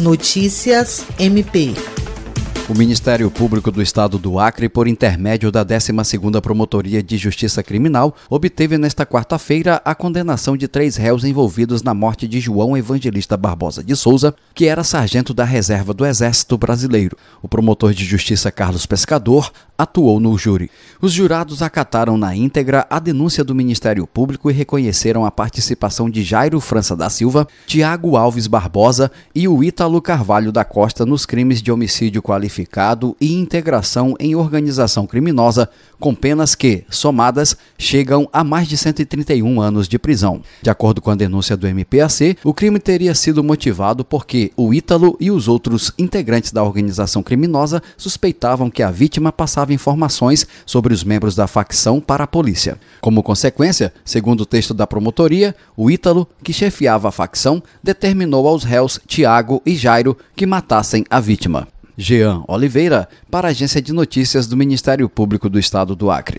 Notícias MP. O Ministério Público do Estado do Acre, por intermédio da 12ª Promotoria de Justiça Criminal, obteve nesta quarta-feira a condenação de três réus envolvidos na morte de João Evangelista Barbosa de Souza, que era sargento da reserva do Exército Brasileiro. O promotor de justiça Carlos Pescador atuou no júri. Os jurados acataram na íntegra a denúncia do Ministério Público e reconheceram a participação de Jairo França da Silva, Tiago Alves Barbosa e o Ítalo Carvalho da Costa nos crimes de homicídio qualificado e integração em organização criminosa, com penas que, somadas, chegam a mais de 131 anos de prisão. De acordo com a denúncia do MPAC, o crime teria sido motivado porque o Ítalo e os outros integrantes da organização criminosa suspeitavam que a vítima passava informações sobre os membros da facção para a polícia. Como consequência, segundo o texto da promotoria, o Ítalo, que chefiava a facção, determinou aos réus Tiago e Jairo que matassem a vítima. Jean Oliveira, para a Agência de Notícias do Ministério Público do Estado do Acre.